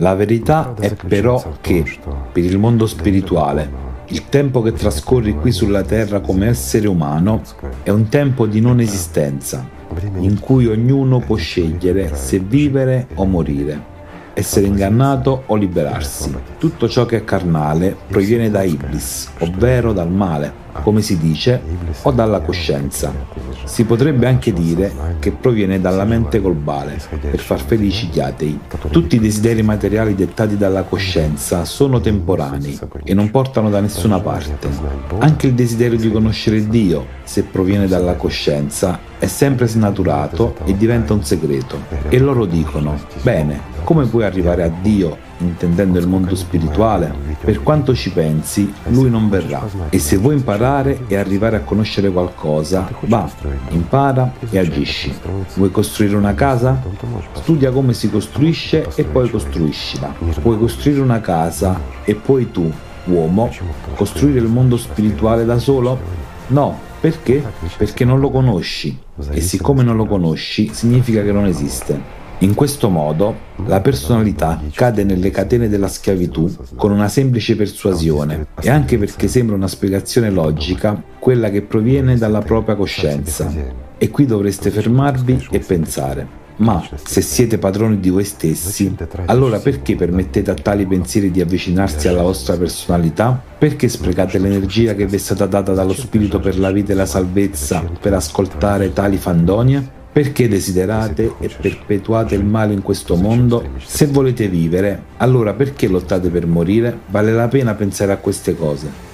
La verità è però che, per il mondo spirituale, il tempo che trascorri qui sulla Terra come essere umano è un tempo di non esistenza, in cui ognuno può scegliere se vivere o morire essere ingannato o liberarsi. Tutto ciò che è carnale proviene da Iblis, ovvero dal male, come si dice, o dalla coscienza. Si potrebbe anche dire che proviene dalla mente globale, per far felici gli atei. Tutti i desideri materiali dettati dalla coscienza sono temporanei e non portano da nessuna parte. Anche il desiderio di conoscere Dio, se proviene dalla coscienza, è sempre snaturato e diventa un segreto. E loro dicono, bene, come puoi arrivare a Dio, intendendo il mondo spirituale? Per quanto ci pensi, Lui non verrà. E se vuoi imparare e arrivare a conoscere qualcosa, va, impara e agisci. Vuoi costruire una casa? Studia come si costruisce e poi costruiscila. Puoi costruire una casa e poi tu, uomo, costruire il mondo spirituale da solo? No, perché? Perché non lo conosci. E siccome non lo conosci, significa che non esiste. In questo modo la personalità cade nelle catene della schiavitù con una semplice persuasione e anche perché sembra una spiegazione logica quella che proviene dalla propria coscienza. E qui dovreste fermarvi e pensare. Ma se siete padroni di voi stessi, allora perché permettete a tali pensieri di avvicinarsi alla vostra personalità? Perché sprecate l'energia che vi è stata data dallo Spirito per la vita e la salvezza per ascoltare tali fandonie? Perché desiderate e perpetuate il male in questo mondo? Se volete vivere, allora perché lottate per morire? Vale la pena pensare a queste cose.